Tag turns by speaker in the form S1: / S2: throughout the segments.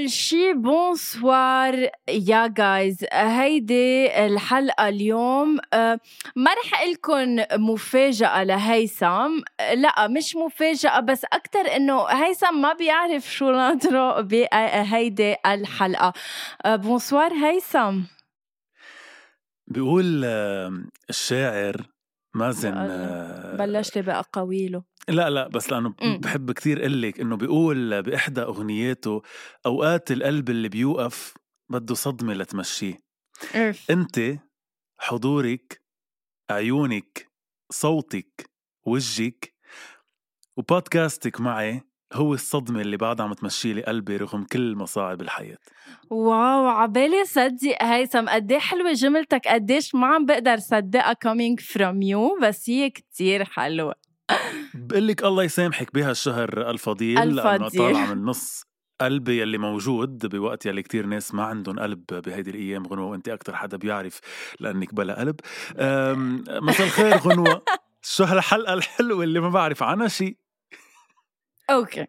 S1: أول شي bonsoir يا guys هيدي الحلقة اليوم. أه، ما رح لكم مفاجأة لهيثم. لا مش مفاجأة بس أكتر إنه هيثم ما بيعرف شو ناطره بهيدي الحلقة. أه، bonsoir هيثم.
S2: بيقول الشاعر مازن
S1: يا الله. بلش لي بأقاويله
S2: لا لا بس لأنه
S1: مم.
S2: بحب كثير قلك إنه بيقول بإحدى أغنياته أوقات القلب اللي بيوقف بده صدمة لتمشيه. أنت حضورك عيونك صوتك وجهك وبودكاستك معي هو الصدمة اللي بعدها عم تمشي لي قلبي رغم كل مصاعب الحياة
S1: واو عبالي صدق هيثم قد حلوة جملتك قديش ما عم بقدر صدقها coming from you بس هي كتير حلوة
S2: بقول لك الله يسامحك بهالشهر الفضيل
S1: الفضيل.
S2: طالع من نص قلبي يلي موجود بوقت يلي كتير ناس ما عندهم قلب بهيدي الأيام غنوة وأنت أكتر حدا بيعرف لأنك بلا قلب. مساء الخير غنوة. شو هالحلقة الحلوة اللي ما بعرف عنها شيء
S1: okay.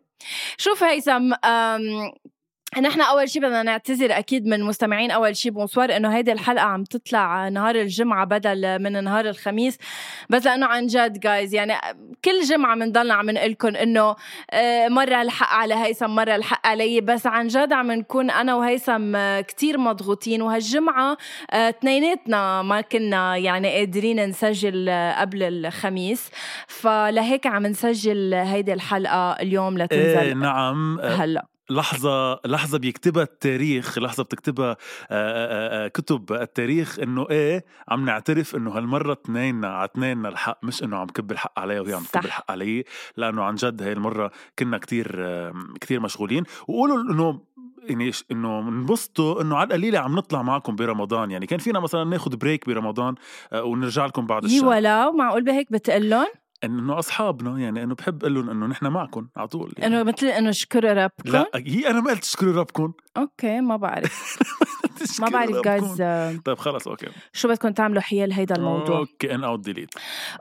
S1: شوف هيثم نحن أول شيء بدنا نعتذر أكيد من مستمعين أول شيء bonsoir إنه هيدي الحلقة عم تطلع نهار الجمعة بدل من نهار الخميس. بس لأنه عن جد جايز يعني كل جمعة بنضلنا عم نقول لكم إنه آه، مرة الحق على هيثم مرة الحق علي. بس عن جد عم نكون أنا وهيثم آه، كتير مضغوطين. وهالجمعة آه، اثنيناتنا ما كنا يعني قادرين نسجل قبل الخميس. فلهيك عم نسجل هيدي الحلقة اليوم
S2: إيه
S1: لتنزل
S2: نعم. أه،
S1: هلا.
S2: لحظة لحظة بيكتبها التاريخ لحظة بتكتبها كتب التاريخ إنه إيه عم نعترف إنه هالمرة اثنيننا على اثنيننا الحق مش إنه عم كب الحق عليها وهي عم. تكب الحق علي لأنه عن جد هاي المرة كنا كتير كتير مشغولين. وقولوا إنه يعني إنه انبسطوا إنه على القليلة عم نطلع معكم برمضان. يعني كان فينا مثلا ناخذ بريك برمضان ونرجع لكم بعد
S1: يي
S2: الشهر.
S1: ولو معقول بهيك بتقلن؟
S2: إنه أصحابنا يعني إنه بحب أقول لهم إنه نحن معكم على طول يعني.
S1: إنه مثل إنه شكر ربكم؟
S2: لا هي أنا ما قلت تشكروا ربكم.
S1: okay ما بعرف. ما بعرف. guys آه،
S2: طيب خلص okay.
S1: شو بدكم تعملوا حيال هيدا الموضوع؟
S2: okay in out delete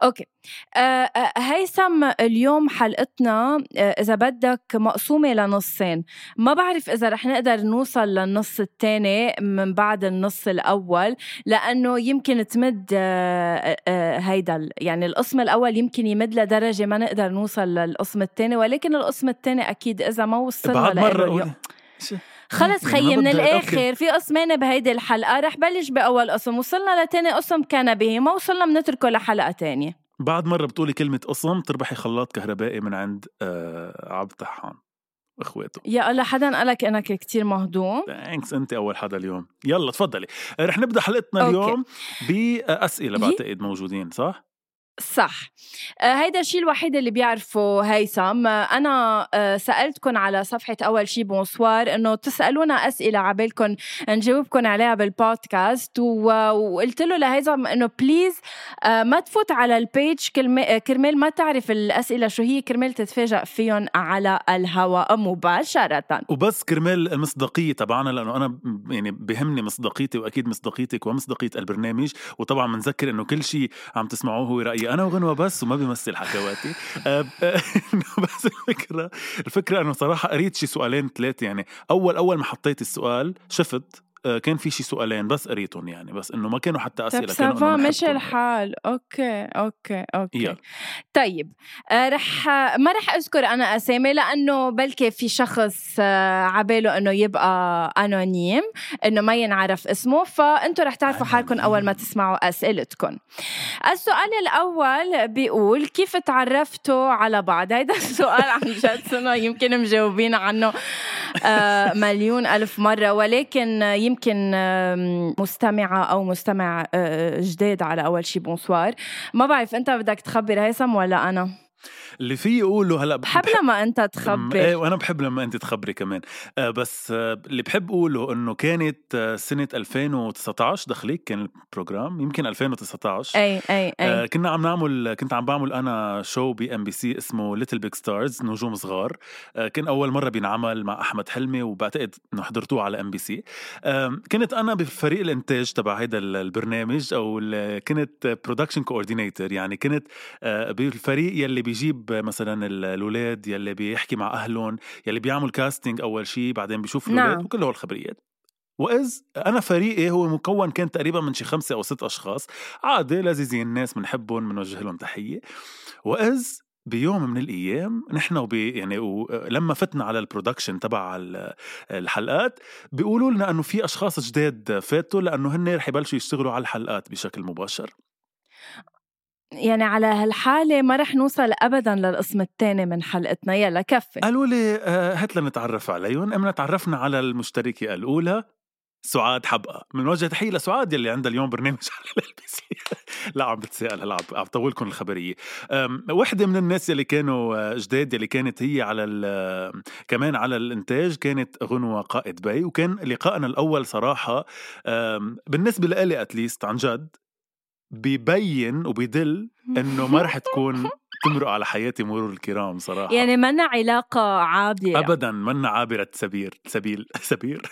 S1: okay. آه، آه، هيثم اليوم حلقتنا آه، إذا بدك مقسومة لنصين. ما بعرف إذا رح نقدر نوصل للنص الثاني من بعد النص الأول لأنه يمكن تمد آه، هيدا يعني القسم الأول يمكن يمد لدرجة ما نقدر نوصل للقسم الثاني ولكن القسم الثاني أكيد إذا ما وصلنا
S2: بعد
S1: لإله خلص خيي من الآخر في قسمين بهيدي الحلقة. رح بلش بأول قسم وصلنا لتاني قسم كان به. ما وصلنا بنتركه لحلقة تانية.
S2: بعد مرة بتقولي كلمة قسم تربحي خلاط كهربائي من عند آه عبد طحان اخواته
S1: يا الله حدا قالك إنك كتير مهضوم.
S2: thanks أنت أول حدا اليوم. يلا تفضلي. رح نبدأ حلقتنا
S1: okay.
S2: اليوم
S1: بأسئلة.
S2: بعتقد موجودين صح؟
S1: صح. آه، هيدا الشيء الوحيد اللي بيعرفه هيثم. آه، أنا آه، سالتكم على صفحة أول شيء bonsoir إنه تسألونا أسئلة عبالكم نجاوبكم عليها بالبودكاست وقلت له لهيثم إنه please ما تفوت على ال page كرمال ما تعرف الأسئلة شو هي كرمال تتفاجئ فيهم على الهواء مباشرة.
S2: وبس كرمال المصداقيه تبعنا لأنه أنا يعني بهمني مصداقيتي وأكيد مصداقيتك ومصداقية البرنامج وطبعا بنذكر إنه كل شيء عم تسمعوه هو رايي أنا وغنوة بس وما بيمثل حكواتي. آه، إنه بس الفكرة الفكرة إنه صراحة قريت شي سؤالين ثلاثة يعني. أول أول ما حطيت السؤال شفت آه، كان في شي سؤالين بس قريتهم يعني بس إنه ما كانوا حتى أسئلة
S1: طب
S2: كانوا
S1: ça
S2: va
S1: مش. الحال okay okay okay
S2: يلا.
S1: طيب آه رح ما رح أذكر أنا أسامي لأنه بلكي في شخص آه عباله إنه يبقى anonyme إنه ما ينعرف اسمه فانتم رح تعرفوا حالكم أول ما تسمعوا أسئلتكم السؤال الأول بيقول كيف تعرفتوا على بعض هيدا السؤال عن جد يمكن مجاوبين عنه آه مليون ألف مرة ولكن يمكن مستمعة أو مستمع آه، جديد على أول شي bonsoir. ما بعرف أنت بدك تخبر هيثم ولا أنا؟
S2: اللي في اقوله هلا
S1: بحب لما
S2: إيه
S1: تخبر.
S2: وأنا بحب لما أنت تخبري كمان. آه بس آه اللي بحب أقوله إنه كانت آه سنة 2019 دخليك كان ال programme يمكن 2019
S1: أي أي أي.
S2: آه كنا عم نعمل كنت عم بعمل أنا show ب MBC اسمه Little Big Stars نجوم صغار. آه كان أول مرة بينعمل مع أحمد حلمي وبعتقد إنه حضرتوه على MBC كنت أنا بفريق الإنتاج تبع هيدا ال- البرنامج أو كنت production coordinator يعني كنت آه بالفريق يلي بيجيب مثلا ال- الاولاد يلي بيحكي مع أهلهم يلي بيعمل casting أول شيء بعدين بيشوف الاولاد
S1: نعم.
S2: وكل هول الخبريات. وإذ أنا فريقي هو مكون كان تقريبا من شي خمسة أو ست أشخاص عادي لذيذين الناس بنحبهم بنوجه لهم تحية. وإذ بيوم من الأيام نحن وبي يعني ولما فتنا على ال production تبع ال- الحلقات بيقولوا لنا إنه في أشخاص جداد فاتوا لأنه هن رح يبلشوا يشتغلوا على الحلقات بشكل مباشر.
S1: يعني على هالحالة ما رح نوصل أبدا للقسم الثاني من حلقتنا. يلا كفي.
S2: قالوا لي آه، هات لنتعرف عليهم. قمنا تعرفنا على المشتركة الأولى سعاد حبقى. منوجه تحيه لسعاد يلي عندها اليوم برنامج على LBC لا عم بتسائل هلا عم- طولكم الخبرية. أم، وحدة من الناس يلي كانوا آه، جداد يلي كانت هي على ال- كمان على الإنتاج كانت غنوة قائد بي. وكان لقائنا الأول صراحة أم، بالنسبة لإلي اتليست عن جد ببين وبيدل إنه ما رح تكون تمرق على حياتي مرور الكرام صراحة.
S1: يعني منا علاقة عابرة
S2: ابدا منا عابرة سبيل سبيل سبيل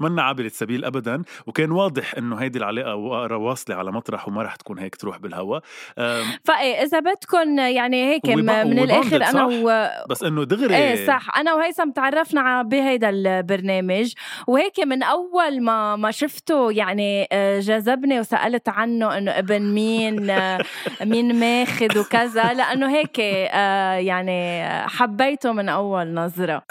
S2: منا عابرة سبيل ابدا. وكان واضح إنه هيدي العلاقة وا- واصلة على مطرح وما رح تكون هيك تروح بالهوا. أم،
S1: فإيه إذا بدكم يعني هيك من الآخر
S2: أنا؟
S1: و...
S2: بس إنه دغري
S1: إيه صح. أنا وهيثم تعرفنا بهيدا البرنامج. وهيك من أول ما ما شفته يعني آه، جذبني وسألت عنه إنه ابن مين آه، مين ماخذ وكذا. لأنه هيك آه، يعني حبيته من أول نظرة.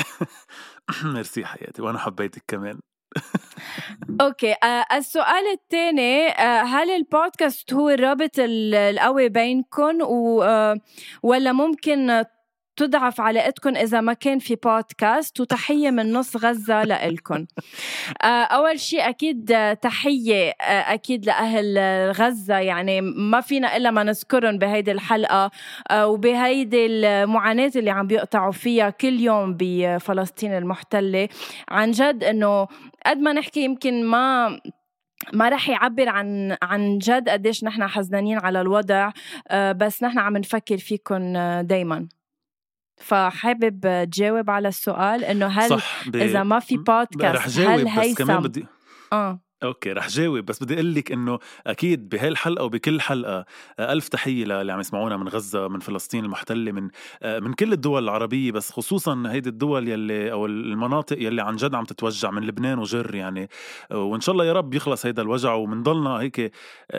S2: ميرسي حياتي وأنا حبيتك كمان.
S1: okay آه السؤال الثاني آه هل البودكاست هو الرابط ال- القوي بينكم و آه ولا ممكن تضعف علاقتكم إذا ما كان في بودكاست وتحية من نص غزة لإلكم آه أول شيء أكيد آه، تحية آه أكيد لأهل غزة. يعني ما فينا إلا ما نذكرهم بهيدي الحلقة وبهيدي المعاناة اللي عم بيقطعوا فيها كل يوم بفلسطين المحتلة. عن جد إنه قد ما نحكي يمكن ما ما رح يعبر عن عن جد قديش نحن حزنانين على الوضع بس نحن عم نفكر فيكم دائما فحابب تجاوب على السؤال إنه هل
S2: صح ب...
S1: إذا ما في
S2: رح
S1: بودكاست
S2: جاوب
S1: هل
S2: بس كمان
S1: هيثم
S2: بدي
S1: آه.
S2: أوكي رح جاوب بس بدي أقول لك إنه أكيد بهالحلقه وبكل حلقة آه، ألف تحية للي عم يسمعونا من غزة من فلسطين المحتلة من آه، من كل الدول العربية بس خصوصا هيدي الدول يلي أو المناطق يلي عن جد عم تتوجع من لبنان وجر يعني. آه، وإن شاء الله يا رب يخلص هيدا الوجع ومنضلنا هيك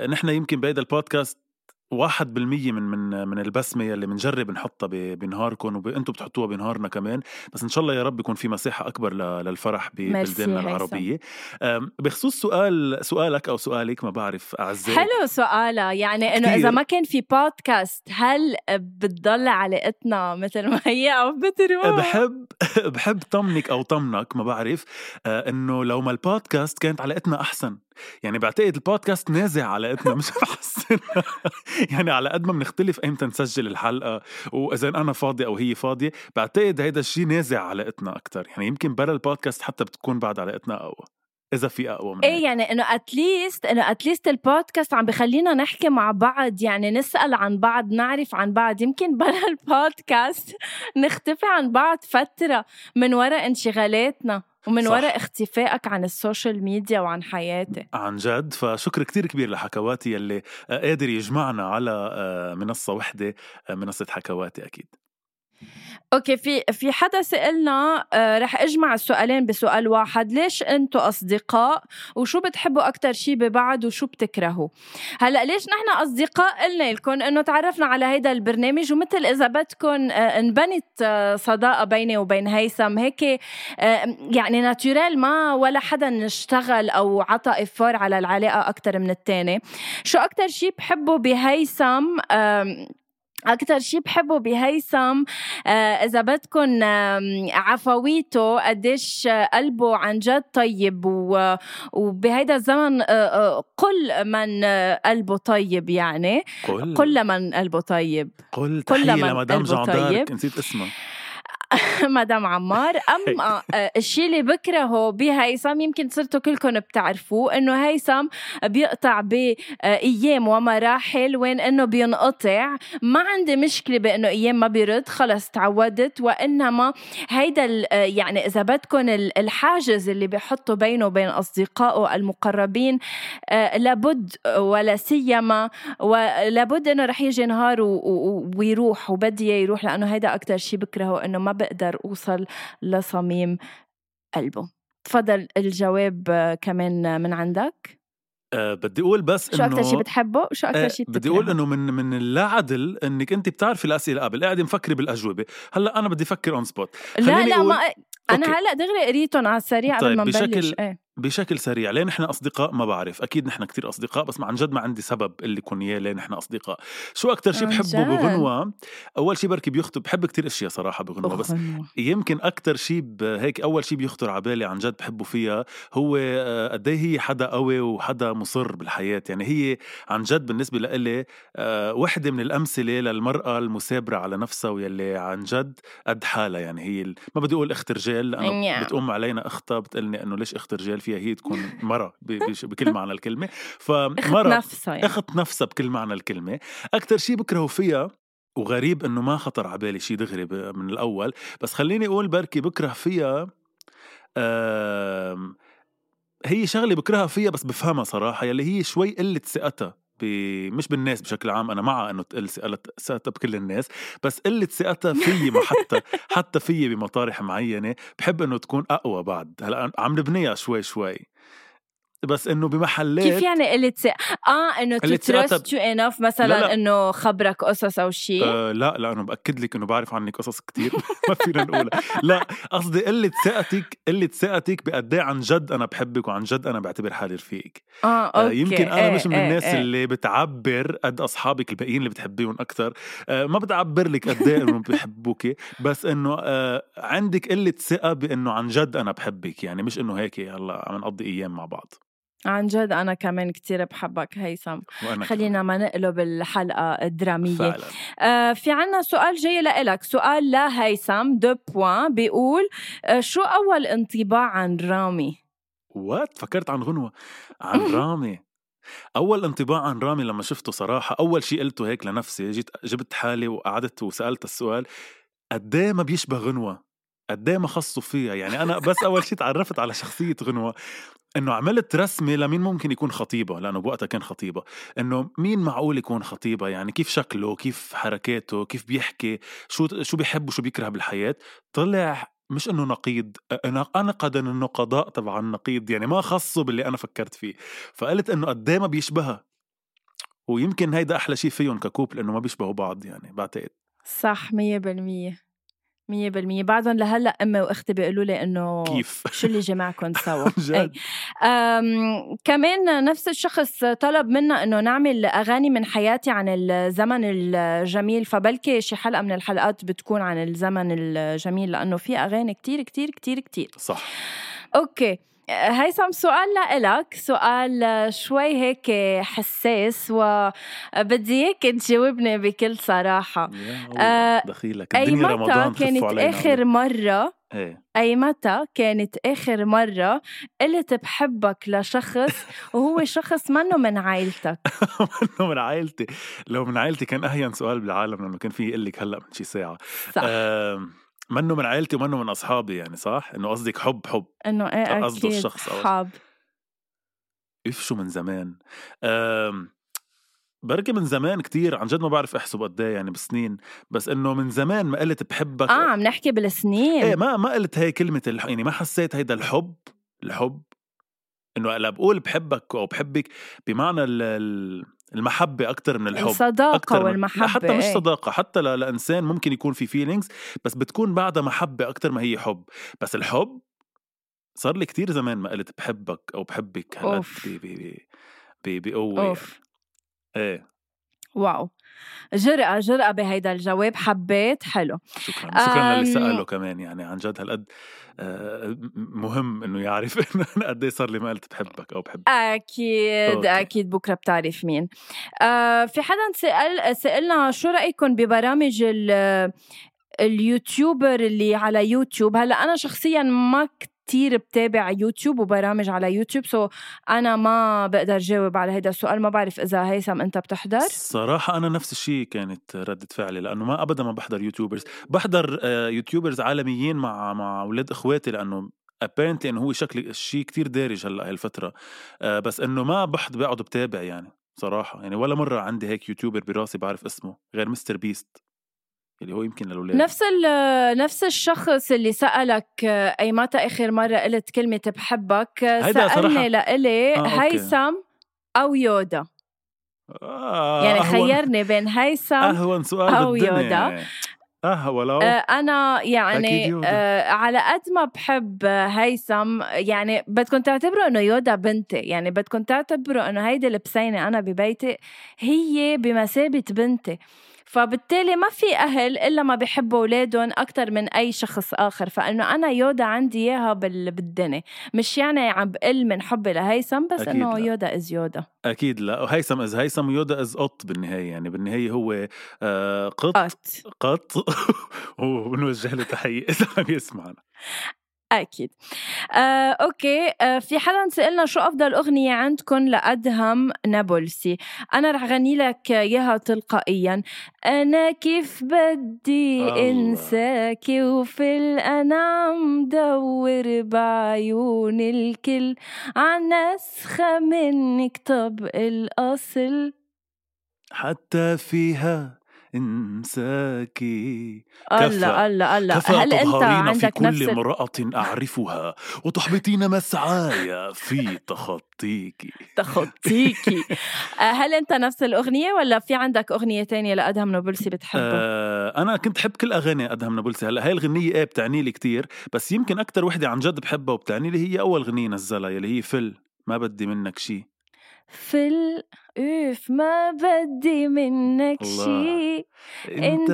S2: نحن يمكن بهيدا البودكاست واحد بالمية من من من البسمة يلي بنجرب نحطها بنهاركم وأنتم بتحطوها بنهارنا كمان. بس إن شاء الله يا رب يكون في مساحة أكبر للفرح ببلداننا. العربية. بخصوص سؤال سؤالك أو سؤالك ما بعرف أعزائي.
S1: حلو سؤالها يعني
S2: كتير.
S1: إذا ما كان في بودكاست هل بتضل علاقتنا مثل ما هي أو بتروح؟
S2: بحب بحب طمنك أو طمنك ما بعرف. آه إنه لو ما البودكاست كانت علاقتنا أحسن. يعني بعتقد البودكاست نازع علاقتنا مش محسن يعني على قد ما بنختلف ايمتى نسجل الحلقة وإذا أنا فاضي أو هي فاضية. بعتقد هيدا الشيء نازع علاقتنا أكثر يعني يمكن برا البودكاست حتى بتكون بعد علاقتنا أقوى إذا في أقوى من إيه.
S1: يعني إنه اتليست إنه اتليست البودكاست عم بخلينا نحكي مع بعض يعني نسأل عن بعض نعرف عن بعض. يمكن بلا البودكاست نختفي عن بعض فترة من وراء انشغالاتنا. ومن. وراء اختفائك عن ال social media وعن حياتي
S2: عن جد؟ فشكر كتير كبير لحكواتي يلي قادر يجمعنا على آه، منصة وحدة آه، منصة حكواتي أكيد.
S1: okay في في حدا سألنا آه رح أجمع السؤالين بسؤال واحد. ليش أنتم أصدقاء؟ وشو بتحبوا أكثر شيء ببعض وشو بتكرهوا؟ هلأ ليش نحن أصدقاء؟ قلنا لكم إنه تعرفنا على هيدا البرنامج ومثل إذا بدكم آه انبنت آه صداقة بيني وبين هيثم هيك آه يعني naturellement ولا حدا اشتغل أو عطى effort على العلاقة أكثر من الثاني شو أكثر شيء بحبه بهيثم؟ آه أكتر شي بحبه بهيثم آه إذا بدكن آه عفويته قديش قلبه عن جد طيب وبهيدا الزمن آه, آه، قل من قلبه طيب يعني.
S2: قل
S1: قل من قلبه طيب.
S2: قل تحية لمدام طيب. نسيت اسمها.
S1: مدام عمار. اما آه، الشيء اللي بكرهه بهيثم يمكن صرتوا كلكم بتعرفوه إنه هيثم بيقطع بأيام ومراحل وين إنه بينقطع. ما عندي مشكلة بإنه أيام ما بيرد خلص تعودت وإنما هيدا آه، يعني إذا بدكم الحاجز اللي بيحطه بينه وبين أصدقائه المقربين آه، لابد ولا سيما ولابد إنه رح يجي نهار ويروح وبدي يروح لأنه هيدا أكثر شيء بكرهه إنه ما بقدر أوصل لصميم قلبي تفضل الجواب كمان من عندك.
S2: أه بدي أقول بس
S1: انه شو أكثر شيء بتحبه؟ وشو أكثر شيء
S2: بدي أقول إنه من من اللا عدل إنك أنت بتعرفي الأسئلة قبل قاعدة مفكري بالأجوبة. هلأ أنا بدي أفكر on spot
S1: لا لا ما أنا هلأ دغري قريتهم على السريع
S2: طيب
S1: قبل ما
S2: نبلش.
S1: إيه.
S2: بشكل سريع ليه نحن أصدقاء ما بعرف أكيد نحن كتير أصدقاء بس ما عن جد ما عندي سبب اللي يكون اياه ليه نحن أصدقاء. شو أكثر شيء بحبه بغنوة؟ أول شيء بركي بيخطر بحب كتير أشياء صراحة بغنوة بس يمكن أكثر شيء هيك أول شيء بيخطر على بالي عن جد بحبه فيها هو آه، قد إيه هي حدا قوي وحدا مصر بالحياة. يعني هي عن جد بالنسبة لإلي آه، وحدة من الأمثلة للمرأة المثابرة على نفسها واللي عن جد قد حالها. يعني هي ما بدي أقول اخت رجال لأنه بتقوم علينا اختها بتقلني إنه ليش اخت رجال فيها هي تكون مرة بكل معنى الكلمة.
S1: فمرة نفسها يعني.
S2: أخت نفسها بكل معنى الكلمة. أكتر شيء بكرهه فيها وغريب إنه ما خطر على بالي شيء دغري من الأول بس خليني أقول بركي بكره فيها هي شغلة بكرهها فيها بس بفهمها صراحة يلي هي شوي قلة ثقتها. مش بالناس بشكل عام أنا مع إنه تقل ثقتها بكل الناس بس قلة ثقتها ما حتى حتى فيي بمطارح معينة بحب إنه تكون أقوى بعد. هلأ عم نبنيها شوي شوي. بس إنه بمحلات
S1: كيف يعني قلة ثقة؟ آه إنه to trust you enough مثلا إنه خبرك قصص أو شيء
S2: آه لا لا أنا بأكد لك إنه بعرف عنك قصص كتير. ما فينا نقولها. لا قصدي قلة ثقتك قلة ثقتك بقد إيه عن جد أنا بحبك وعن جد أنا بعتبر حالي رفيقك.
S1: آه okay. آه
S2: يمكن أنا إيه مش من الناس إيه. اللي بتعبر قد أصحابك الباقيين اللي بتحبيهم أكثر آه ما بتعبر لك قد إيه إنه بحبوك. بس إنه آه عندك قلة ثقة بإنه عن جد أنا بحبك. يعني مش إنه هيك هلا عم نقضي أيام مع بعض.
S1: عن جد أنا كمان كتير بحبك هيثم. خلينا ما نقلب الحلقة الدرامية.
S2: فعلا.
S1: آه في عنا سؤال جاي لإلك. سؤال لهيثم deux points بيقول آه شو أول انطباع عن رامي؟
S2: what فكرت عن غنوة. عن رامي. أول انطباع عن رامي لما شفته صراحة أول شيء قلته هيك لنفسي. جيت جبت حالي وقعدت وسألت السؤال قد ما بيشبه غنوة؟ قد ما خصوا فيها؟ يعني أنا بس أول شيء تعرفت على شخصية غنوة. إنه عملت رسمة لمين ممكن يكون خطيبها لأنه بوقتها كان خطيبها. إنه مين معقول يكون خطيبها؟ يعني كيف شكله؟ كيف حركاته؟ كيف بيحكي؟ شو شو بيحب وشو بيكره بالحياة؟ طلع مش إنه نقيض أنقد النقضاء تبع النقيض يعني ما خصه باللي أنا فكرت فيه. فقلت إنه قد ما بيشبهها. ويمكن هيدا أحلى شيء فيهم ككوب لأنه ما بيشبهوا بعض يعني بعتقد.
S1: صح مية بالمية. مية بالمية. بعدهم لهلأ أمي وأختي بيقولوا لي إنه
S2: كيف؟
S1: شو اللي جمعكم سوا. أي. كمان نفس الشخص طلب منا إنه نعمل أغاني من حياتي عن الزمن الجميل. فبلكي شي حلقة من الحلقات بتكون عن الزمن الجميل لأنه في أغاني كتير كتير كتير كتير.
S2: صح.
S1: أوكي. هيثم سؤال لإلك سؤال شوي هيك حساس وبدي اياك تجاوبني بكل صراحة.
S2: آه دخيلك.
S1: أي متى كانت آخر مرة؟
S2: إيه.
S1: أي متى كانت آخر مرة قلت بحبك لشخص وهو شخص منه من عائلتك؟
S2: منه من عائلتي. لو من عائلتي كان أهين سؤال بالعالم لما كان في يقول لك هلأ من شي ساعة.
S1: صح.
S2: آه منه من عائلتي ومنه من أصحابي يعني صح؟ إنه قصدك حب حب.
S1: إنه إيه قصده
S2: الشخص
S1: حب.
S2: اف شو من زمان. بركي من زمان كتير عن جد ما بعرف أحسب قد إيه يعني بسنين بس إنه من زمان ما قلت بحبك.
S1: آه عم نحكي بالسنين.
S2: إيه ما ما قلت هي كلمة الح... يعني ما حسيت هيدا الحب الحب. إنه لا بقول بحبك أو بحبك بمعنى ال- المحبة أكثر من الحب
S1: الصداقة
S2: أكتر من-
S1: والمحبة
S2: لا حتى مش
S1: إيه.
S2: صداقة حتى ل... لإنسان ممكن يكون في فيلينغز بس بتكون بعدها محبة أكثر ما هي حب بس الحب صار لي كتير زمان ما قلت بحبك أو بحبك هالقد
S1: أوف.
S2: ب- ب- ب- ب- بقوة يعني. إيه
S1: wow. جرأة جرأة بهيدا الجواب حبيت حلو.
S2: شكرا شكرا للي سأله كمان. يعني عن جد هالقد آه، مهم إنه يعرف إنه أنا قد إيه صار لي ما قلت بحبك أو بحبك.
S1: أكيد
S2: okay.
S1: أكيد بكرة بتعرف مين. آه في حدا سأل سألنا شو رأيكم ببرامج ال- ال YouTuber اللي على يوتيوب؟ هلأ أنا شخصيا ما كتير بتابع يوتيوب وبرامج على YouTube. so أنا ما بقدر جاوب على هذا السؤال ما بعرف إذا هيثم أنت بتحضر.
S2: الصراحة أنا نفس الشيء كانت ردة فعلي لأنه ما أبدا ما بحضر YouTubers. بحضر آه، YouTubers عالميين مع مع أولاد إخواتي لأنه apparently إنه هو شكل شيء كتير دارج هلأ هالفتره آه بس إنه ما بحض بقعد بتابع يعني صراحة. يعني ولا مرة عندي هيك YouTuber براسي بعرف اسمه غير MrBeast. اللي هو يمكن للأولاد.
S1: نفس ال- نفس الشخص اللي سألك آه، أي متى آخر مرة قلت كلمة بحبك؟ سألني لإلي
S2: آه،.
S1: هيثم أو يودا؟
S2: آه
S1: يعني خيرني بين هيثم
S2: أهون سؤال
S1: أو
S2: بالدنيا.
S1: يودا.
S2: اهو لو
S1: آه، أنا
S2: أكيد
S1: يعني. آه، على قد ما بحب هيثم يعني بدكم تعتبروا إنه يودا بنتي. يعني بدكم تعتبروا إنه هيدي البسينة أنا ببيتي هي بمثابة بنتي. فبالتالي ما في أهل إلا ما بيحبوا أولادهم أكتر من أي شخص آخر فإنه أنا يودا عندي إياها بال- بالدنيا. مش يعني عم بقل من حبي لهيثم بس
S2: أكيد
S1: إنه. يودا is يودا.
S2: أكيد لا. هيثم is هيثم ويودا is قط بالنهاية. يعني بالنهاية هو آه قط.
S1: قط.
S2: قط. وبنوجه له تحية إذا عم يسمعنا.
S1: أكيد. آه، okay. آه، في حدا سألنا شو أفضل أغنية عندكم لأدهم نابلسي أنا رح غني لك إياها تلقائيا. أنا كيف بدي
S2: الله.
S1: أنساكي وفي الأنام دور بعيون الكل. عن نسخة منك طب الأصل.
S2: حتى فيها انساكي
S1: الله
S2: كفى.
S1: الله الله
S2: كفى
S1: هل أنت
S2: تظهرين في
S1: عندك
S2: كل
S1: نفس
S2: امرأة أعرفها وتحبطين مسعاي في تخطيك.
S1: تخطيكي آه، هل أنت نفس الأغنية ولا في عندك أغنية تانية لأدهم نابلسي بتحبها
S2: آه أنا كنت حب كل أغاني أدهم نابلسي. هلأ هاي الغنية إيه بتعني لي كتير بس يمكن أكتر وحدة عن جد بحبها وبتعني لي هي أول غنية نزلها يلي هي فل ما بدي منك شي.
S1: في أوف ما بدي منك. شي. أنت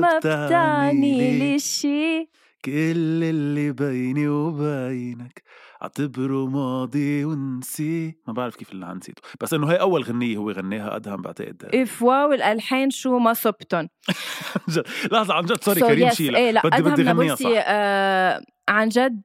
S1: ما بتعني لي شي.
S2: كل اللي بيني وبينك أعتبره ماضي ونسي. ما بعرف كيف اللي نسيته. بس إنه هي أول غنية هو غناها أدهم بعتقد.
S1: أوف واو الالحان شو ما صبتن.
S2: جد. لحظة عن جد سوري
S1: So
S2: كريم
S1: yes،
S2: شيلة.
S1: إيه لا
S2: بدي بدي غنيها صح.
S1: آه عن جد.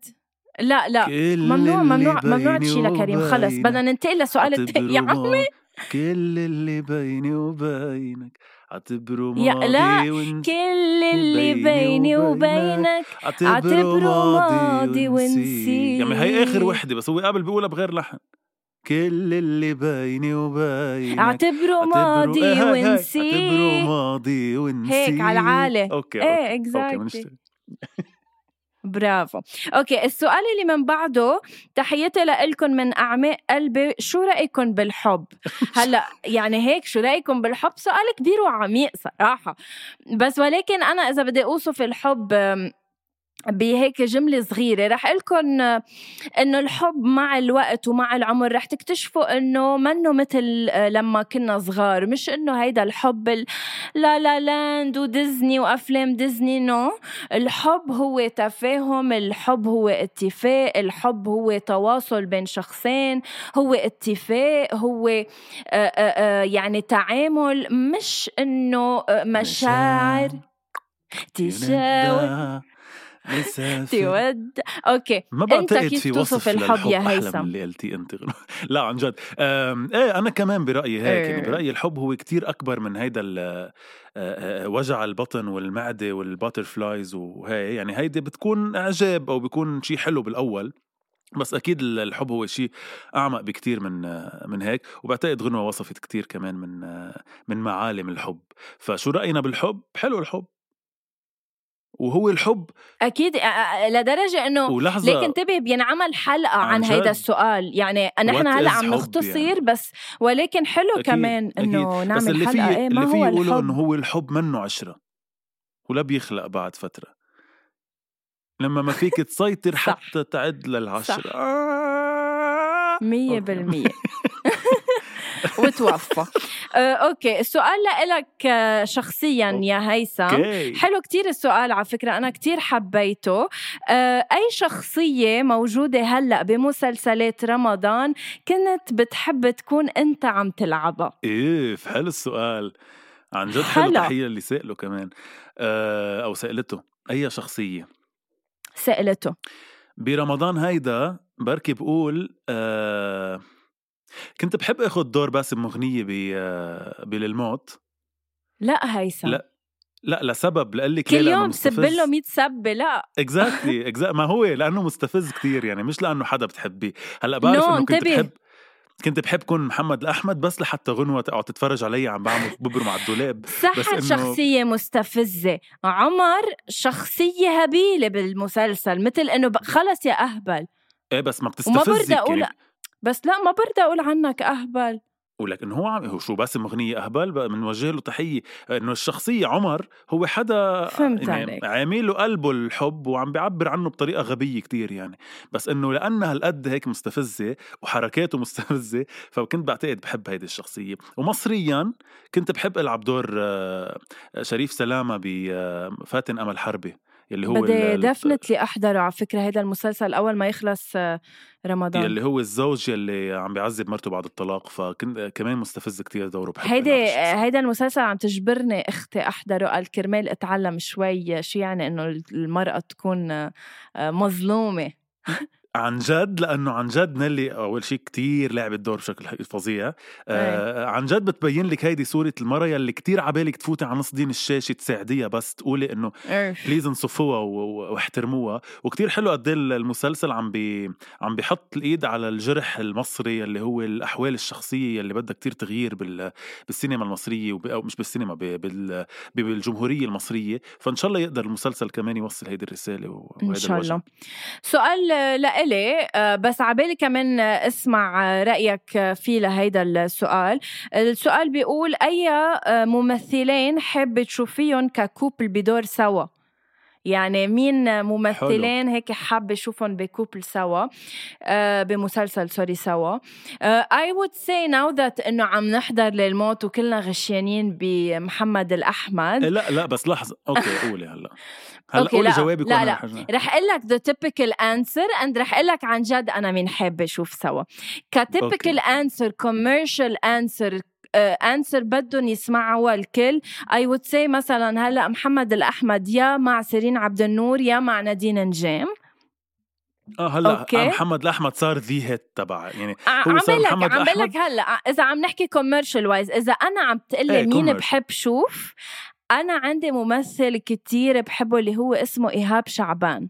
S1: لا لا ممنوع ممنوع ممنوع تشيلها كريم خلص بدنا ننتقل لسؤال التاني. يا عمي.
S2: كل اللي بيني وبينك. أعتبره
S1: يا- لا،
S2: ماضي ونسي
S1: كل اللي
S2: بيني وبينك.
S1: أعتبره
S2: ماضي
S1: ماضي
S2: ونسي
S1: ونسي.
S2: يعني هي آخر وحدة بس هو قبل بيقولها بغير لحن. كل اللي بيني وبينك. أعتبره
S1: ماضي
S2: إيه هاي. أعتبره
S1: ونسي
S2: ماضي ونسي
S1: هيك على العالي.
S2: okay إيه
S1: exactly
S2: بنشتغل.
S1: برافو. okay السؤال اللي من بعده تحياتي لكم من أعماق قلبي شو رأيكم بالحب؟ هلأ يعني هيك شو رأيكم بالحب؟ سؤال كبير وعميق صراحة. بس ولكن أنا إذا بدي أوصف الحب بهيك جملة صغيرة. رح لكم إنه الحب مع الوقت ومع العمر رح تكتشفوا إنه منه مثل آه، لما كنا صغار. مش إنه هيدا الحب ال- La La Land وديزني وأفلام ديزني no. الحب هو تفاهم الحب هو اتفاق الحب هو تواصل بين شخصين هو اتفاق هو آه، آه، يعني تعامل. مش آه، مشاعر. تشاور تود. okay.
S2: ما بعتقد في وصف
S1: الحب يا
S2: أحلى من
S1: هيثم
S2: اللي قلتيه انت لا عن جد. إيه أنا كمان برأيي هيك يعني. برأيي الحب هو كتير أكبر من هيدا ال- آه، آه، وجع البطن والمعدة وال butterflies وهي. يعني هيدي بتكون إعجاب أو بيكون شيء حلو بالأول. بس أكيد الحب هو شيء أعمق بكتير من من هيك. وبعتقد غنوة وصفت كتير كمان من من معالم الحب. فشو رأينا بالحب؟ حلو الحب. وهو الحب
S1: أكيد لدرجة إنه
S2: ولحظة
S1: ليك انتبه بينعمل حلقة عن,
S2: عن
S1: هيدا. السؤال يعني نحن هلا عم نختصر
S2: يعني؟
S1: بس ولكن حلو
S2: أكيد،
S1: كمان
S2: إنه.
S1: نعمل
S2: بس اللي
S1: حلقة
S2: فيه
S1: إيه ما
S2: اللي فيه
S1: هو
S2: يقولوا
S1: الحب
S2: إنه هو الحب منه عشرة ولا بيخلق بعد فترة لما ما فيك تسيطر. حتى تعد للعشرة
S1: صح.
S2: آه.
S1: مية. بالمية وتوفى. آه، أوكي. السؤال لإلك آه، شخصيا يا هيثم. حلو كتير السؤال على فكرة أنا كتير حبيته. آه، أي شخصية موجودة هلأ بمسلسلات رمضان كنت بتحب تكون أنت عم تلعبها؟
S2: إيه حلو السؤال. عن جد حلو. تحية اللي سأله كمان. آه أو سألته. أي شخصية؟
S1: سألته.
S2: برمضان هيدا بركي بقول آه كنت بحب اخذ دور باسم مغنية ب بللموت
S1: لا هيثم.
S2: لا، لا لسبب لقلك
S1: كل يوم سب له 100 سبة لا.
S2: اكزاكتلي اكزاكتلي ما هو لأنه مستفز كتير يعني مش لأنه حدا بتحبيه. هلأ بعرف
S1: No،
S2: إنه كنت
S1: انتبه.
S2: بحب كنت بحب كون محمد الاحمد بس لحتى غنوة تقعد تتفرج علي عم بعمل ببرم على الدولاب. بس إنه-
S1: شخصية مستفزة. عمر شخصية هبيلة بالمسلسل مثل إنه خلص يا أهبل.
S2: إيه بس ما
S1: وما
S2: بتستفزك
S1: برضى أقول
S2: يعني.
S1: بس لا ما برضى أقول عنك أهبل.
S2: ولكن هو عم هو شو باسم مغنية أهبل؟ بنوجه له تحية. إنه الشخصية عمر هو حدا
S1: فهمت
S2: يعني. عامل له قلبه الحب وعم بيعبر عنه بطريقة غبية كتير يعني. بس إنه لأنها هالقد هيك مستفزة وحركاته مستفزة فكنت بعتقد بحب هيدي الشخصية. ومصريا كنت بحب ألعب دور آه، شريف سلامة بفاتن أمل حربي. يلي هو
S1: بدي دفنتلي أحضره على فكرة هيدا المسلسل أول ما يخلص آه، رمضان.
S2: يلي هو الزوج يلي عم بيعذب مرته بعد الطلاق فكنت كمان مستفز كتير دوره بحب ألعب الشخصية.
S1: هيدا المسلسل عم تجبرني أختي أحضره. قال كرمال أتعلم شوي شو يعني إنه المرأة تكون آه، آه، مظلومة.
S2: عن جد لأنه عن جد نيلي أول شيء كتير لعبت دور بشكل فظيع. آه عن جد بتبين لك هيدي صورة المرأة يلي كتير عبالك تفوتي على نص دين الشاشة تساعديها بس تقولي
S1: إنه.
S2: please انصفوها واحترموها. وكتير حلو قد إيه المسلسل عم بي عم بيحط الإيد على الجرح المصري اللي هو الأحوال الشخصية اللي بدها كتير تغيير بال بالسينما المصرية وب... أو مش بالسينما ب... بال... بالجمهورية المصرية. فإن شاء الله يقدر المسلسل كمان يوصل هيدي الرسالة و...
S1: إن
S2: وهيدا
S1: شاء
S2: الوجه.
S1: الله. سؤال آه، لإلي آه، بس عبالي كمان اسمع آه، فيه لهيدا السؤال. السؤال بيقول أي آه، ممثلين حابه تشوفيهم ككوبل بدور سوا؟ يعني مين ممثلين هيك حابة اشوفهم ب couple سوا آه، بمسلسل سوري سوا. I would say now that إنه عم نحضر للموت وكلنا غشيانين بمحمد الأحمد.
S2: إيه لا لا بس لحظة. okay قولي هلا. هلا
S1: okay،
S2: قولي
S1: لا،
S2: جوابك
S1: لا، لا.
S2: رح
S1: أقول لك the typical answer and رح أقول لك عن جد أنا مين حابة أشوف سوا. ك typical answer commercial answer answer بدهم يسمعوها الكل I would see مثلا هلأ محمد الأحمد يا مع سيرين عبد النور يا مع نادين نجيم
S2: آه هلأ
S1: okay.
S2: آه محمد الأحمد صار the hit تبع يعني هو صار
S1: لك
S2: محمد
S1: عم. لك هلأ إذا عم نحكي commercial wise إذا أنا عم تقول لي
S2: إيه،
S1: مين
S2: commercial.
S1: بحب شوف أنا عندي ممثل كتير بحبه اللي هو اسمه إيهاب شعبان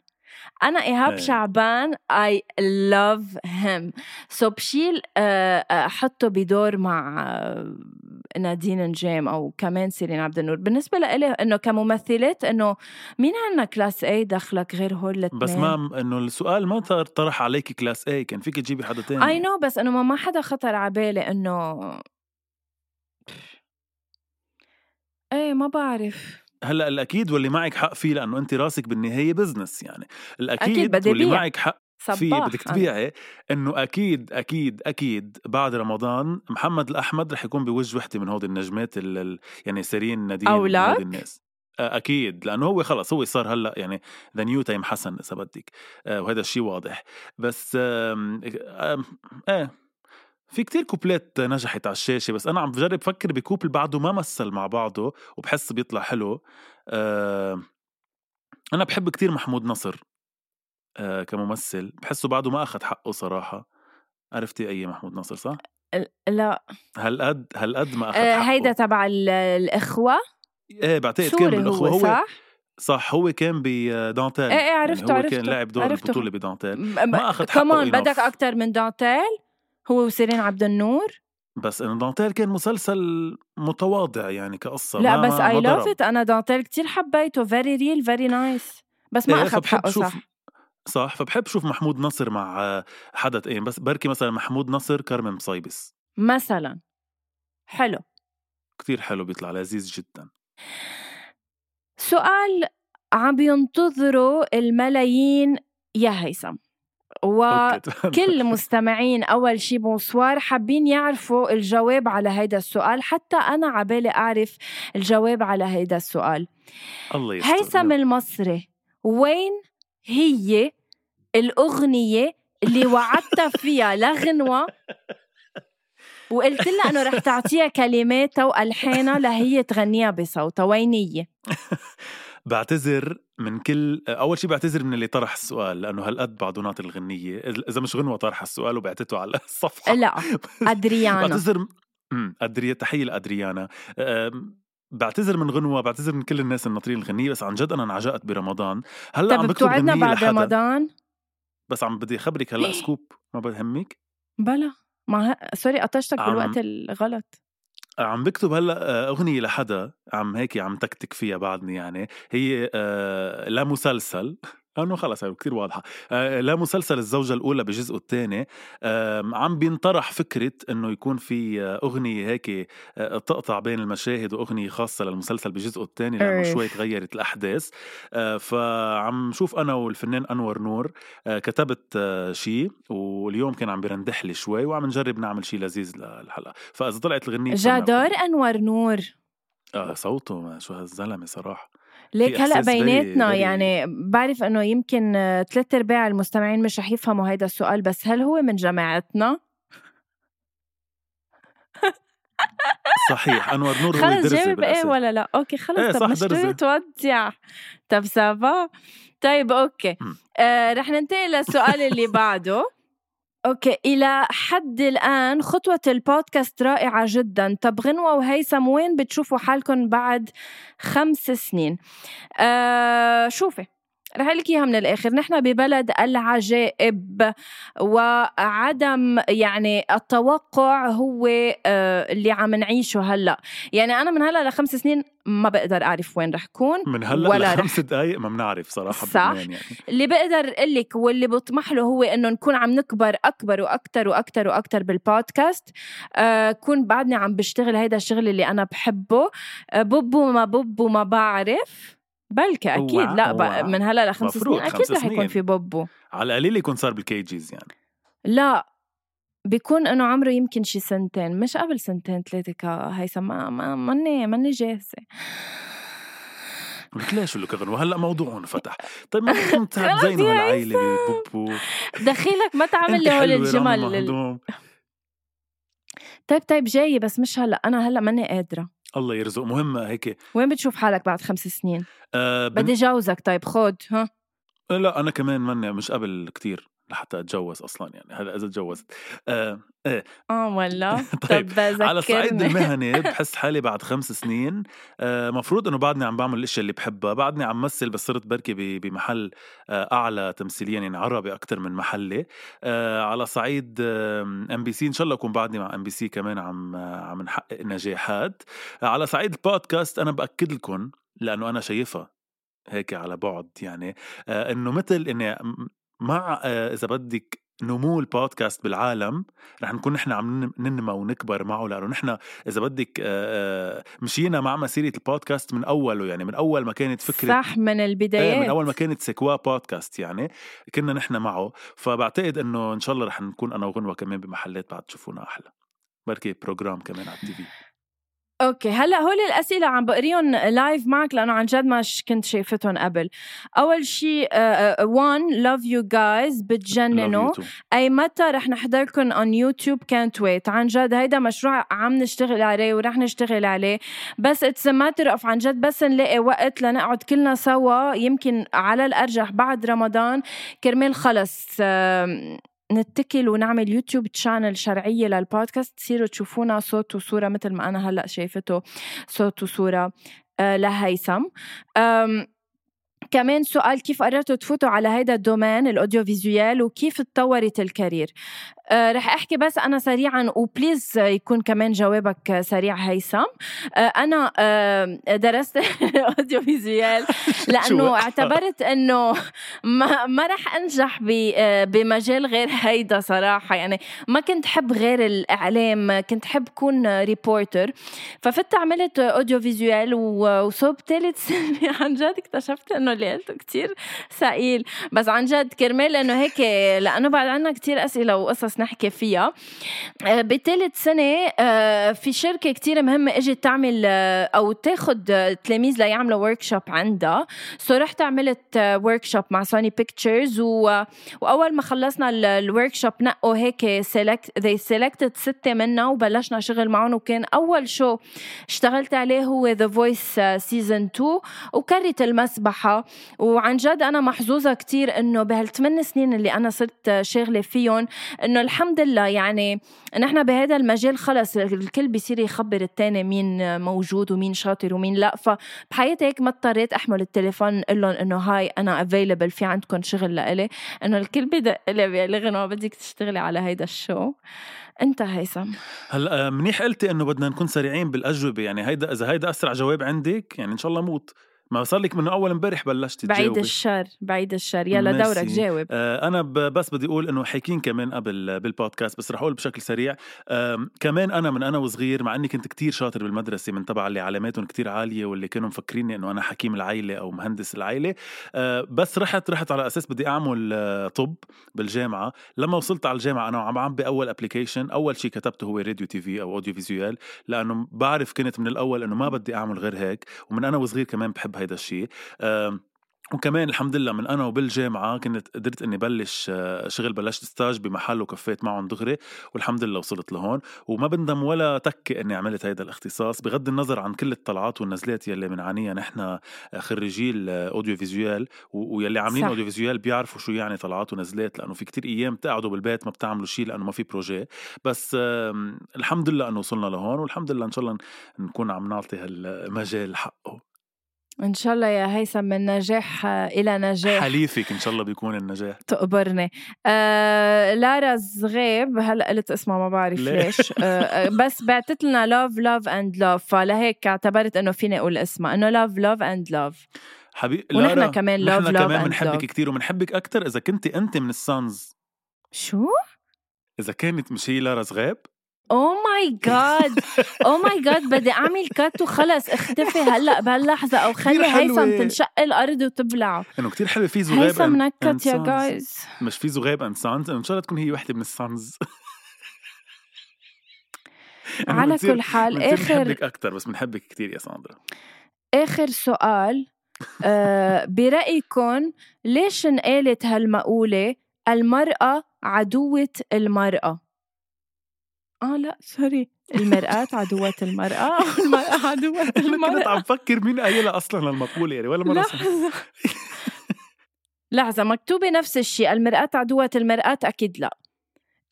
S1: أنا إيهاب
S2: إيه.
S1: شعبان I love him. so so بشيل آه، آه، أحطه بدور مع آه، نادين نجيم أو كمان سيرين عبد النور. بالنسبة لإلي إنه كممثلات إنه مين عنا class A دخلك غير هول الاثنين
S2: بس ما إنه السؤال ما طر- طرح عليك class A كان فيك تجيبي حدا تاني؟
S1: اي no بس إنه ما- ما حدا خطر على بالي انه إيه ما بعرف.
S2: هلأ الأكيد واللي معك حق فيه لأنه انت راسك بالنهاية business يعني الأكيد
S1: أكيد
S2: واللي. معك حق فيه
S1: صباح
S2: بدك. تبيعي إنه أكيد أكيد أكيد بعد رمضان محمد الأحمد رح يكون بوجه وحدة من هودي النجمات ال- يعني سيرين نادين؟ هودي الناس أكيد لأنه هو خلص هو صار هلأ يعني the new تيم حسن إذا بدك وهذا الشيء واضح بس إيه في كتير كوبلات نجحت على الشاشة بس أنا عم بجرب فكر ب couple بعده ما مثل مع بعضه وبحس بيطلع حلو. أنا بحب كتير محمود نصر آه كممثل. بحسه بعده ما أخذ حقه صراحة. عرفتي أي محمود نصر صح؟
S1: لا.
S2: هالقد هالقد ما أخذ
S1: آه،
S2: حقه.
S1: هيدا تبع ال- الإخوة؟
S2: إيه بعتقد كان
S1: سوري
S2: بالأخوة.
S1: هو صح؟
S2: صح هو كان بدانتيل
S1: إيه إيه عرفته
S2: يعني هو
S1: عرفته
S2: كان لاعب دور
S1: عرفته.
S2: البطولة بدانتيل. ما أخد حقه
S1: كمان. بدك أكتر من دانتيل؟ هو وسيرين عبد النور؟
S2: بس إنه دانتيل كان مسلسل متواضع يعني كقصة
S1: لا
S2: ما
S1: بس I
S2: love.
S1: it أنا دانتيل كتير حبيته. very real very nice بس ما
S2: إيه، أخذ
S1: حقه صح؟
S2: صح فبحب شوف محمود نصر مع حدا تاني بس بركي مثلا محمود نصر كارمن بصيبص
S1: مثلا. حلو.
S2: كتير حلو بيطلع لذيذ جدا.
S1: سؤال عم بينتظروا الملايين. يا هيثم. وكل مستمعين أول شي bonsoir حابين يعرفوا الجواب على هيدا السؤال حتى أنا عبالي أعرف الجواب على هيدا السؤال.
S2: الله يستر
S1: هيثم المصري وين هي الأغنية اللي وعدتها فيها لغنوة وقلت لها إنه رح تعطيها كلماتها وألحانها لهي تغنيها بصوتها وين هي؟
S2: بعتذر من كل أول شيء بعتذر من اللي طرح السؤال لأنه هالقد بعده ناطر الغنية إذا مش غنوة طرح السؤال وبعتته على الصفحة.
S1: لا أدريانا.
S2: بعتذر امم ادريا تحية لأدريانا. بعتذر من غنوة بعتذر من كل الناس الناطرين الغنية بس عن جد أنا انعجقت برمضان. هلأ عم
S1: طب
S2: بكتب غنية
S1: بعد
S2: لحدا.
S1: رمضان؟
S2: بس عم بدي أخبرك هلأ scoop ما بهمك
S1: بلا. ما ه... sorry قطشتك
S2: عم-
S1: بالوقت الغلط.
S2: عم بكتب هلأ آه، أغنية لحدا عم هيك عم تكتك فيها بعدني يعني هي آه، لا مسلسل. لأنه خلص هي كثير واضحة. آه، لا مسلسل الزوجة الأولى بجزءه الثاني عم بينطرح فكرة إنه يكون في أغنية هيك آه، تقطع بين المشاهد وأغنية خاصة للمسلسل بجزءه الثاني
S1: لأنه.
S2: شوي تغيرت الأحداث. آه، فعم شوف أنا والفنان أنور نور كتبت شيء واليوم كان عم بيرندح لي شوي وعم نجرب نعمل شيء لذيذ للحلقه فإذا طلعت الغنية
S1: جادار أنور نور.
S2: آه صوته ما شو هالزلمه صراحة.
S1: ليك
S2: هلأ
S1: بيناتنا يعني بعرف إنه يمكن ثلاث أرباع المستمعين مش رح يفهموا هيدا السؤال بس هل هو من جماعتنا؟
S2: صحيح أنور نور هو
S1: خلص جاوب
S2: إيه.
S1: ولا لا okay خلص
S2: إيه
S1: طب مش. تودع طب ça va طيب
S2: okay.
S1: آه رح ننتقل للسؤال اللي بعده okay إلى حد الآن خطوة البودكاست رائعة جدا. طب غنوة وهيثم وين بتشوفوا حالكم بعد خمس سنين؟ آه شوفي. رح لك اياها من الآخر نحن ببلد العجائب وعدم يعني التوقع هو آه اللي عم نعيشه هلأ. يعني أنا من هلأ لخمس سنين ما بقدر أعرف وين رح كون
S2: من هلأ
S1: ولا
S2: لخمس دقائق ما بنعرف صراحة
S1: صح.
S2: يعني.
S1: اللي بقدر أقول لك واللي بطمح له هو إنه نكون عم نكبر أكبر وأكثر وأكثر وأكثر بالبودكاست. آه كون بعدني عم بشتغل هيدا الشغل اللي أنا بحبه. آه ببو ما ببو ما بعرف. بلكي
S2: أكيد
S1: لا بقى. من هلأ لخمس سنين أكيد رح يكون. في ببو
S2: على القليل يكون صار بالكيجيز يعني.
S1: لا بيكون إنه عمره يمكن شي سنتين مش قبل سنتين ثلاثة كهيثم ما ما ماني ماني جاهزة.
S2: قلت ليش لك غنوة هلا موضوع انفتح طيب ما كنت
S1: يا
S2: هالعيله ببو
S1: دخيلك ما تعمل لي هول الجمل. طيب طيب جاي بس مش هلأ. أنا هلأ ماني قادرة.
S2: الله يرزق. مهم هيك.
S1: وين بتشوف حالك بعد خمس سنين؟
S2: آه بن...
S1: بدي جوزك. طيب خود ها؟
S2: لا أنا كمان مني مش قبل كتير. لحتى أتجوز أصلا يعني هلا إذا تجوزت آه إيه.
S1: آه ولا
S2: طيب،
S1: طب
S2: على الصعيد. المهني بحس حالي بعد خمس سنين آه، مفروض إنه بعدني عم بعمل الإشياء اللي بحبها بعدني عم مثل بس صرت بركي بمحل آه، أعلى تمثيليا يعني عربي أكثر من محلي آه، على صعيد MBC إن شاء الله أكون بعدني مع MBC كمان عم آه، عم نحقق نجاحات. آه، على صعيد البودكاست أنا بأكد لكم لأنه أنا شايفها هيك على بعد يعني آه، إنه مثل إني مع آه، إذا بدك نمو البودكاست بالعالم رح نكون نحن عم نن- ننمى ونكبر معه لأنه نحن إذا بدك آه، آه، مشينا مع مسيرة البودكاست من أوله يعني من أول ما كانت فكرة
S1: صح من
S2: إيه،
S1: البدايات.
S2: من أول ما كانت سكوا بودكاست يعني كنا نحن معه. فبعتقد إنه إن شاء الله رح نكون أنا وغنوة كمان بمحلات بعد تشوفونا أحلى. بركي program كمان على ال TV.
S1: okay هلأ هول الأسئلة عم بقريهم live معك لأنه عن جد ما كنت شايفتهم قبل. أول شيء we love you guys بتجننوا. أي متى رح نحضركم اون يوتيوب كانت ويت عن جد هيدا مشروع عم نشتغل عليه ورح نشتغل عليه. بس it's matter of عن جد بس نلاقي وقت لنقعد كلنا سوا يمكن على الأرجح بعد رمضان. كرمال خلص نتكل ونعمل YouTube channel شرعية للبودكاست. تصيروا تشوفونا صوت وصورة مثل ما أنا هلأ شايفته صوت وصورة آه، لهيثم. كمان سؤال كيف قررتوا تفوتوا على هيدا ال domaine ال audiovisuel وكيف تطورت ال carrière؟ أه رح أحكي بس أنا سريعا و please يكون كمان جوابك سريع هيثم. أه أنا أه درست audiovisuel لأنه اعتبرت إنه ما, ما رح أنجح آه، بمجال غير هيدا صراحة. يعني ما كنت حب غير الإعلام كنت حب كون reporter. ففت عملت audiovisuel وصوب ثالث سنة عن جد اكتشفت إنه اللي قلته كتير ثقيل بس عن جد كرمال انه هيك لأنه بعد عنا كتير أسئلة وقصص نحكي فيها. آه، بثالث سنة آه، في شركة كتير مهمة إجت تعمل أو تاخد تلاميذ ليعملوا workshop عندها. so رحت عملت workshop مع Sony Pictures و... وأول ما خلصنا ال workshop نقوا هيك select the selected ستة منا وبلشنا شغل معهم. وكان أول show اشتغلت عليه هو The Voice season 2 وكرت المسبحة. وعن جد أنا محظوظة كتير إنه بهالثمان سنين اللي أنا صرت شاغلة فيهم إنه الحمد لله يعني نحن بهذا المجال خلص الكل بيصير يخبر الثاني مين موجود ومين شاطر ومين لا. فبحياتي هيك ما اضطريت أحمل التليفون أقول لهم إنه هاي أنا available في عندكم شغل لإلي. إنه الكل بدق لي بيقولوا بدك تشتغلي على هيدا ال show. أنت هيثم.
S2: هلا منيح قلتي إنه بدنا نكون سريعين بالأجوبة يعني هيدا إذا هيدا أسرع جواب عندك يعني إن شاء الله موت. ما صار لك من أول امبارح بلشت
S1: تجاوبي. بعيد الشر بعيد الشر. يلا ميسي. دورك جاوب.
S2: آه أنا بس بدي أقول إنه حاكين كمان قبل بالبودكاست بس رح أقول بشكل سريع. آه كمان أنا من أنا وصغير مع إني كنت كتير شاطر بالمدرسة من تبع اللي علاماتهم كتير عالية واللي كانوا مفكريني إنه أنا حكيم العائله أو مهندس العائله آه بس رحت رحت على أساس بدي أعمل آه طب بالجامعة. لما وصلت على الجامعة أنا عم عبي اول application أول شيء كتبته هو radio TV أو audiovisuel لأنه بعرف كنت من الأول إنه ما بدي أعمل غير هيك. ومن أنا وصغير كمان بحب هيدا الشيء وكمان الحمد لله من أنا وبالجامعة كنت قدرت إني بلش آه، شغل بلشت stage بمحل وكفيت معهم دغري والحمد لله وصلت لهون. وما بندم ولا تكه إني عملت هيدا الاختصاص بغض النظر عن كل الطلعات والنزلات يلي بنعانيها نحن خريجي ال audiovisuel ويلي عاملين audiovisuel بيعرفوا شو يعني طلعات ونزلات لأنه في كتير أيام تقعدوا بالبيت ما بتعملوا شيء لأنه ما في projet بس الحمد لله إنه وصلنا لهون والحمد لله إن شاء الله نكون عم نعطي هالمجال حقه.
S1: إن شاء الله يا هيثم من نجاح إلى نجاح.
S2: حليفك إن شاء الله بيكون النجاح.
S1: تقبرني. آه لارا زغيب هلأ قلت اسمها ما بعرف؟ ليش. آه بس بعتت لنا love love and love فلهيك اعتبرت إنه فيني أقول اسمها. إنه love love and love
S2: حبيبي
S1: ونحن كمان love love
S2: كمان بنحبك كثير وبنحبك أكثر إذا كنت انت من ال sans
S1: شو؟
S2: إذا كانت مش هي لارا زغيب
S1: أو ماي جاد أو ماي جاد بدي أعمل كات وخلص. اختفي هلأ بهاللحظة أو خلي هيثم تنشق الأرض وتبلعه.
S2: إنه كثير حلوة. في زغيب
S1: هيثم نكت يا جايز
S2: مش في زغيب اند سانز إن شاء الله تكون هي وحدة من السانز
S1: على كل حال اخر
S2: بنحبك أكثر بس بنحبك كثير يا ساندرا.
S1: آخر سؤال آه برايكم ليش انقالت هالمقولة المرأة عدوة المرأة؟ آه لأ sorry. المرآة عدوة المرأة. المرأة عدوة المرأة.
S2: كنت عم فكر مين قايلها أصلا المقولة يعني ولا مرة
S1: لحظة لحظة مكتوبة نفس الشيء. المرآة عدوة المرأة؟ أكيد لأ.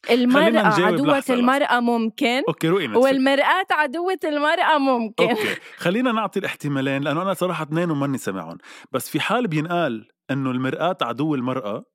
S1: المرأة عدوة المرأة ممكن
S2: okay رؤي
S1: والمرآة عدوة المرأة ممكن.
S2: okay خلينا نعطي الاحتمالين لأنه أنا صراحة اثنين وماني سامعهم. بس في حال بينقال إنه المرآة عدو المرأة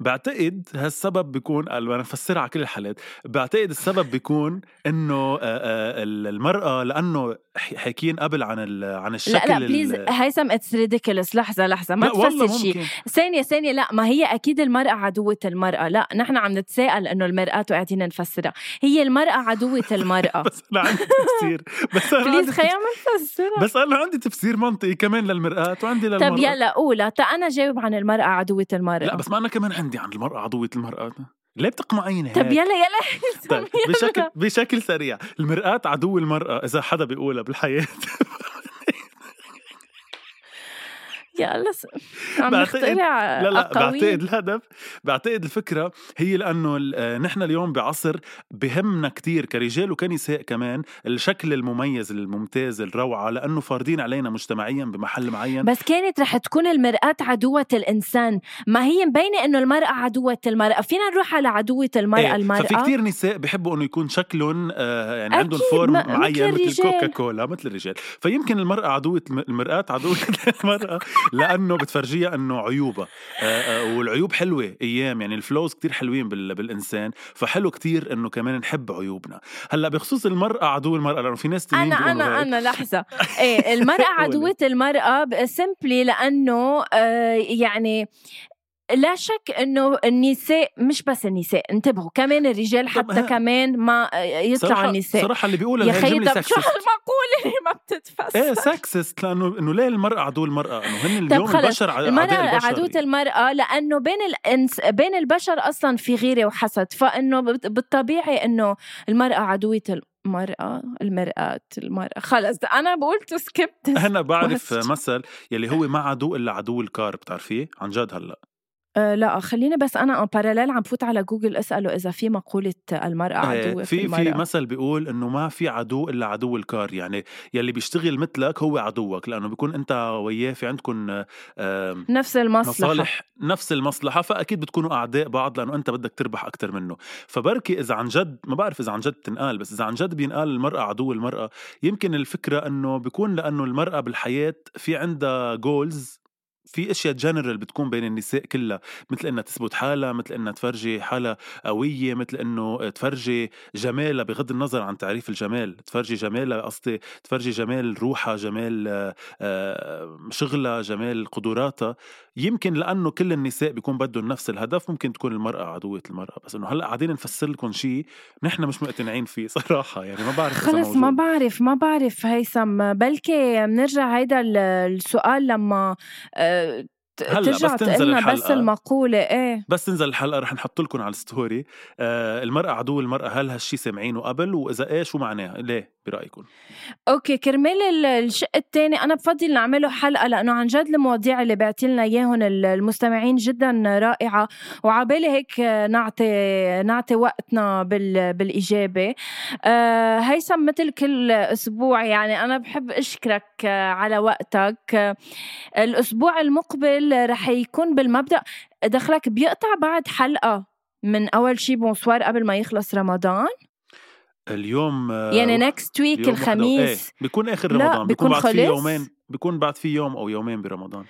S2: بعتقد هالسبب بيكون أنا بفسرها على كل الحالات بعتقد السبب بيكون إنه المرأة لأنه حاكيين قبل عن عن الشكل
S1: لا لا please هيثم it's ridiculous لحظة لحظة ما تفسر شيء ثانية ثانية لا ما هي أكيد المرأة عدوة المرأة. لا نحن عم نتساءل إنه المرآة وقاعدين نفسرها. هي المرأة عدوة المرأة.
S2: بس أنا عندي تفسير. بس أنا
S1: بليز خلينا نفسرها.
S2: بس أنا عندي تفسير منطقي كمان للمرآة وعندي للمرأة.
S1: طب يلا قولها. تا أنا جاوب عن المرأة عدوة المرأة.
S2: لا بس ما أنا كمان عندي عن المرأة عدوه المرأة. ليه بتقمعين هيك؟
S1: طب يلا يلا.
S2: طيب بشكل بشكل سريع. المرآة عدو المرأة إذا حدا بيقولها بالحياة.
S1: يلا عم نخترع
S2: لا لا بعتقد الهدف بعتقد الفكرة هي لأنه نحن اليوم بعصر بهمنا كتير كرجال وكنساء كمان الشكل المميز الممتاز الروعة لأنه فارضين علينا مجتمعيا بمحل معين.
S1: بس كانت رح تكون المرأة عدوة الإنسان. ما هي مبينة إنه المرأة عدوة المرأة. فينا نروح على عدوة المرأة إيه المرأة؟
S2: ففي كتير نساء بحبوا إنه يكون شكلهم آه يعني عندهم فورم معين مثل كوكا كولا مثل الرجال. فيمكن المرأة عدوه المرآة عدوة المرأة لأنه بتفرجيها إنه عيوبها. آه، آه، والعيوب حلوة أيام يعني الفلوز كتير حلوين بالإنسان فحلو كتير إنه كمان نحب عيوبنا. هلأ بخصوص المرأة عدو المرأة لأنه في ناس
S1: تانيين أنا أنا أنا لحظة. إيه المرأة عدوة المرأة سمبلي لأنه آه يعني لا شك إنه النساء مش بس النساء انتبهوا كمان الرجال حتى كمان ما يطلعوا النساء.
S2: صراحة اللي بيقولها
S1: يا خيي طب شو هالمقوله اللي ما بتتفسر.
S2: إيه sexist لأنه إنه ليه المرأة عدو المرأة إنه هن اليوم البشر عدو
S1: المرأة لأنه بين الانس بين البشر أصلا في غيرة وحسد فإنه بالطبيعي إنه المرأة عدوة المرأة المرآة المرأة. خلص أنا قلت skipped
S2: أنا بعرف مثل يلي هو ما عدو إلا عدو الكار بتعرفيه؟ عن جد هلأ.
S1: أه لا خليني بس أنا en parallèle عم فوت على جوجل أسأله إذا في مقولة المرأة عدو
S2: في في, في مثل بيقول إنه ما في عدو إلا عدو الكار يعني يلي بيشتغل مثلك هو عدوك لأنه بيكون أنت وياه في عندكم
S1: نفس المصلحة.
S2: مصالح نفس المصلحة فأكيد بتكونوا أعداء بعض لأنه أنت بدك تربح أكثر منه. فبركي إذا عن جد ما بعرف إذا عن جد تنقال بس إذا عن جد بينقال المرأة عدو المرأة يمكن الفكرة إنه بيكون لأنه المرأة بالحياة في عندها goals في أشياء جنرال بتكون بين النساء كلها مثل إنها تثبت حالها مثل إنها تفرجي حالها قوية مثل إنه تفرجي جمالها بغض النظر عن تعريف الجمال تفرجي جمالها قصدي تفرجي جمال روحها جمال آه، شغلها جمال قدراتها. يمكن لأنه كل النساء بيكون بدهم نفس الهدف ممكن تكون المرأة عدوة المرأة بس إنه هلأ قاعدين نفسر لكم شيء نحن مش مقتنعين فيه صراحة يعني ما بعرف
S1: خلص ما بعرف ما بعرف هيثم. بلكي بنرجع هيدا السؤال لما آه، هلأ ترجع بس تنزل الحلقة. بس المقولة إيه.
S2: بس تنزل الحلقة رح نحط لكم على ال story. آه المرأة عدو المرأة هل هالشي سامعينه قبل؟ وإذا إيه شو معناه ليه؟ برأيكم؟
S1: okay كرمال الشق الثاني أنا بفضل نعمله حلقة لأنه عن جد المواضيع اللي بعتي لنا إياهم المستمعين جدا رائعة. وعبالي هيك نعطي نعطي وقتنا بال بالإجابة. آه هيثم مثل كل أسبوع يعني أنا بحب أشكرك على وقتك. الأسبوع المقبل رح يكون بالمبدأ دخلك بيقطع بعد حلقة من أول شي bonsoir قبل ما يخلص رمضان؟
S2: اليوم
S1: يعني next week الخميس.
S2: إيه بيكون آخر رمضان. بيكون, بيكون بعد في يومين. بيكون بعد في يوم أو يومين برمضان.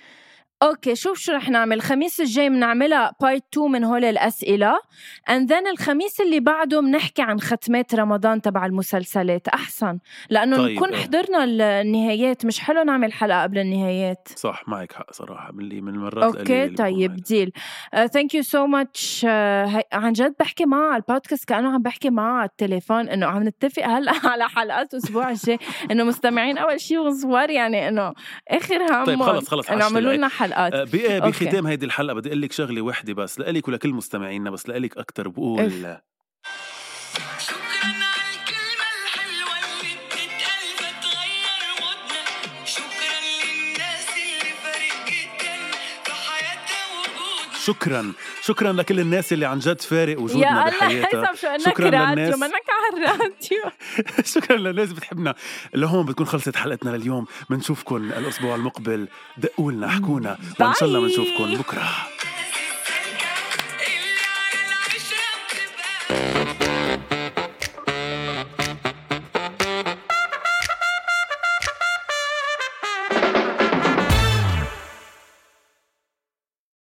S1: okay شوف شو رح نعمل. الخميس الجاي بنعملها part 2 من هول الأسئلة. and then الخميس اللي بعده بنحكي عن ختمات رمضان تبع المسلسلات. أحسن. لأنه طيب. نكون. حضرنا النهايات. مش حلو نعمل حلقة قبل النهايات.
S2: صح معك حق صراحة. من اللي من المرات
S1: okay طيب deal thank you so much عن جد بحكي معه على البودكاست كأنه عم بحكي معه على التليفون إنه عم نتفق هلأ على حلقات الأسبوع الجاي. إنه مستمعين أول شيء وصغار يعني إنه آخر هم
S2: طيب خلص خلص
S1: إنه عملوا لنا حلقة.
S2: الحلقات آه، بختام هيدي الحلقة. بدي أقول لك شغلة وحدة بس لإلك ولكل مستمعينا بس لإلك أكثر بقول شكرا. شكرا لكل الناس اللي عن جد فارق وجودنا بحياتها.
S1: شكرا للناس. منك على الراديو.
S2: شكرا للناس بتحبنا. لهون بتكون خلصت حلقتنا لليوم. بنشوفكم الأسبوع المقبل. دقوا لنا احكونا. وإن شاء الله بنشوفكم بكرة.